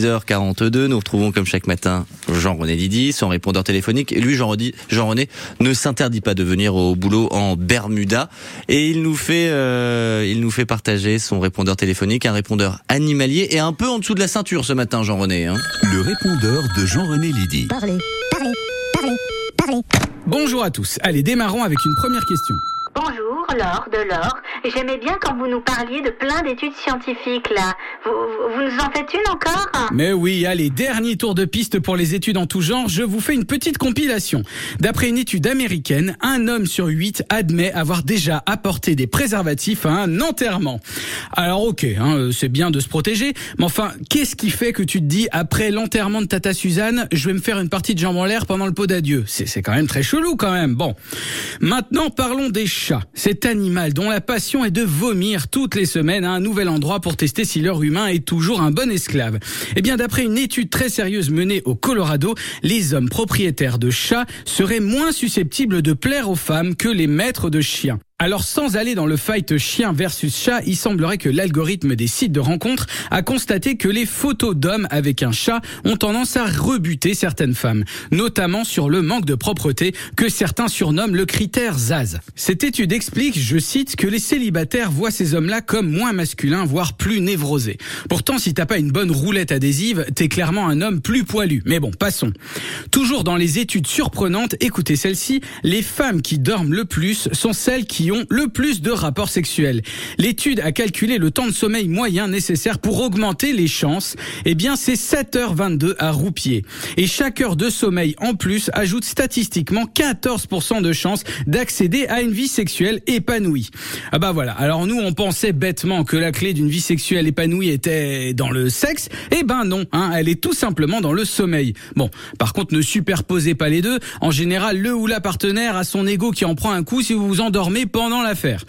6h42, nous retrouvons comme chaque matin Jean-René Didi, son répondeur téléphonique. Et lui, Jean-René, Jean-René ne s'interdit pas de venir au boulot en Bermuda. Et il nous fait, euh, il nous fait partager son répondeur téléphonique, un répondeur animalier et un peu en dessous de la ceinture ce matin, Jean-René. Hein. Le répondeur de Jean-René Lydie. Parlez, parlez, parlez, parlez. Bonjour à tous. Allez, démarrons avec une première question. Bonjour, Laure de Laure. J'aimais bien quand vous nous parliez de plein d'études scientifiques là. Vous, vous- nous en faites une encore? Mais oui, allez, dernier tour de piste pour les études en tout genre, je vous fais une petite compilation. D'après une étude américaine, un homme sur huit admet avoir déjà apporté des préservatifs à un enterrement. Alors ok, hein, euh, c'est bien de se protéger, mais enfin, qu'est-ce qui fait que tu te dis, après l'enterrement de Tata Suzanne, je vais me faire une partie de jambes en l'air pendant le pot d'adieu? C'est quand même très chelou quand même. Bon, maintenant parlons des Cet animal dont la passion est de vomir toutes les semaines à un nouvel endroit pour tester si leur humain est toujours un bon esclave. Eh bien, d'après une étude très sérieuse menée au Colorado, les hommes propriétaires de chats seraient moins susceptibles de plaire aux femmes que les maîtres de chiens. Alors sans aller dans le fight chien versus chat, il semblerait que l'algorithme des sites de rencontres a constaté que les photos d'hommes avec un chat ont tendance à rebuter certaines femmes, notamment sur le manque de propreté que certains surnomment le critère Zaz. Cette étude explique, je cite, que les célibataires voient ces hommes-là comme moins masculins, voire plus névrosés. Pourtant, si t'as pas une bonne roulette adhésive, t'es clairement un homme plus poilu. Mais bon, passons. Toujours dans les études surprenantes, écoutez celle-ci, les femmes qui dorment le plus sont celles qui le plus de rapports sexuels. L'étude a calculé le temps de sommeil moyen nécessaire pour augmenter les chances. Eh bien, c'est 7h22 à roupier. Et chaque heure de sommeil en plus ajoute statistiquement 14% de chances d'accéder à une vie sexuelle épanouie. Ah bah voilà. Alors nous, on pensait bêtement que la clé d'une vie sexuelle épanouie était dans le sexe. Eh ben non, hein, elle est tout simplement dans le sommeil. Bon, par contre, ne superposez pas les deux. En général, le ou la partenaire a son ego qui en prend un coup si vous vous endormez pendant l'affaire.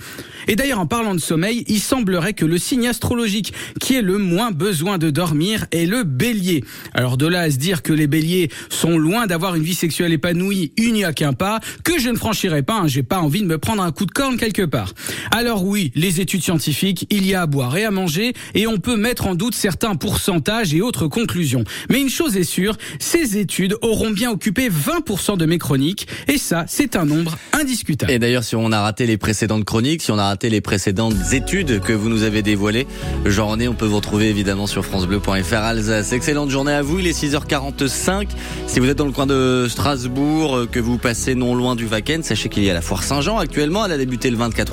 Et d'ailleurs, en parlant de sommeil, il semblerait que le signe astrologique qui est le moins besoin de dormir est le bélier. Alors de là à se dire que les béliers sont loin d'avoir une vie sexuelle épanouie, il n'y a qu'un pas, que je ne franchirai pas, hein, j'ai pas envie de me prendre un coup de corne quelque part. Alors oui, les études scientifiques, il y a à boire et à manger, et on peut mettre en doute certains pourcentages et autres conclusions. Mais une chose est sûre, ces études auront bien occupé 20% de mes chroniques, et ça, c'est un nombre indiscutable. Et d'ailleurs, si on a raté les précédentes chroniques, si on a raté les précédentes études que vous nous avez dévoilées, Jean-René, on peut vous retrouver évidemment sur francebleu.fr Alsace. Excellente journée à vous, il est 6h45. Si vous êtes dans le coin de Strasbourg, euh, que vous passez non loin du Wacken, sachez qu'il y a la foire Saint-Jean actuellement, elle a débuté le 24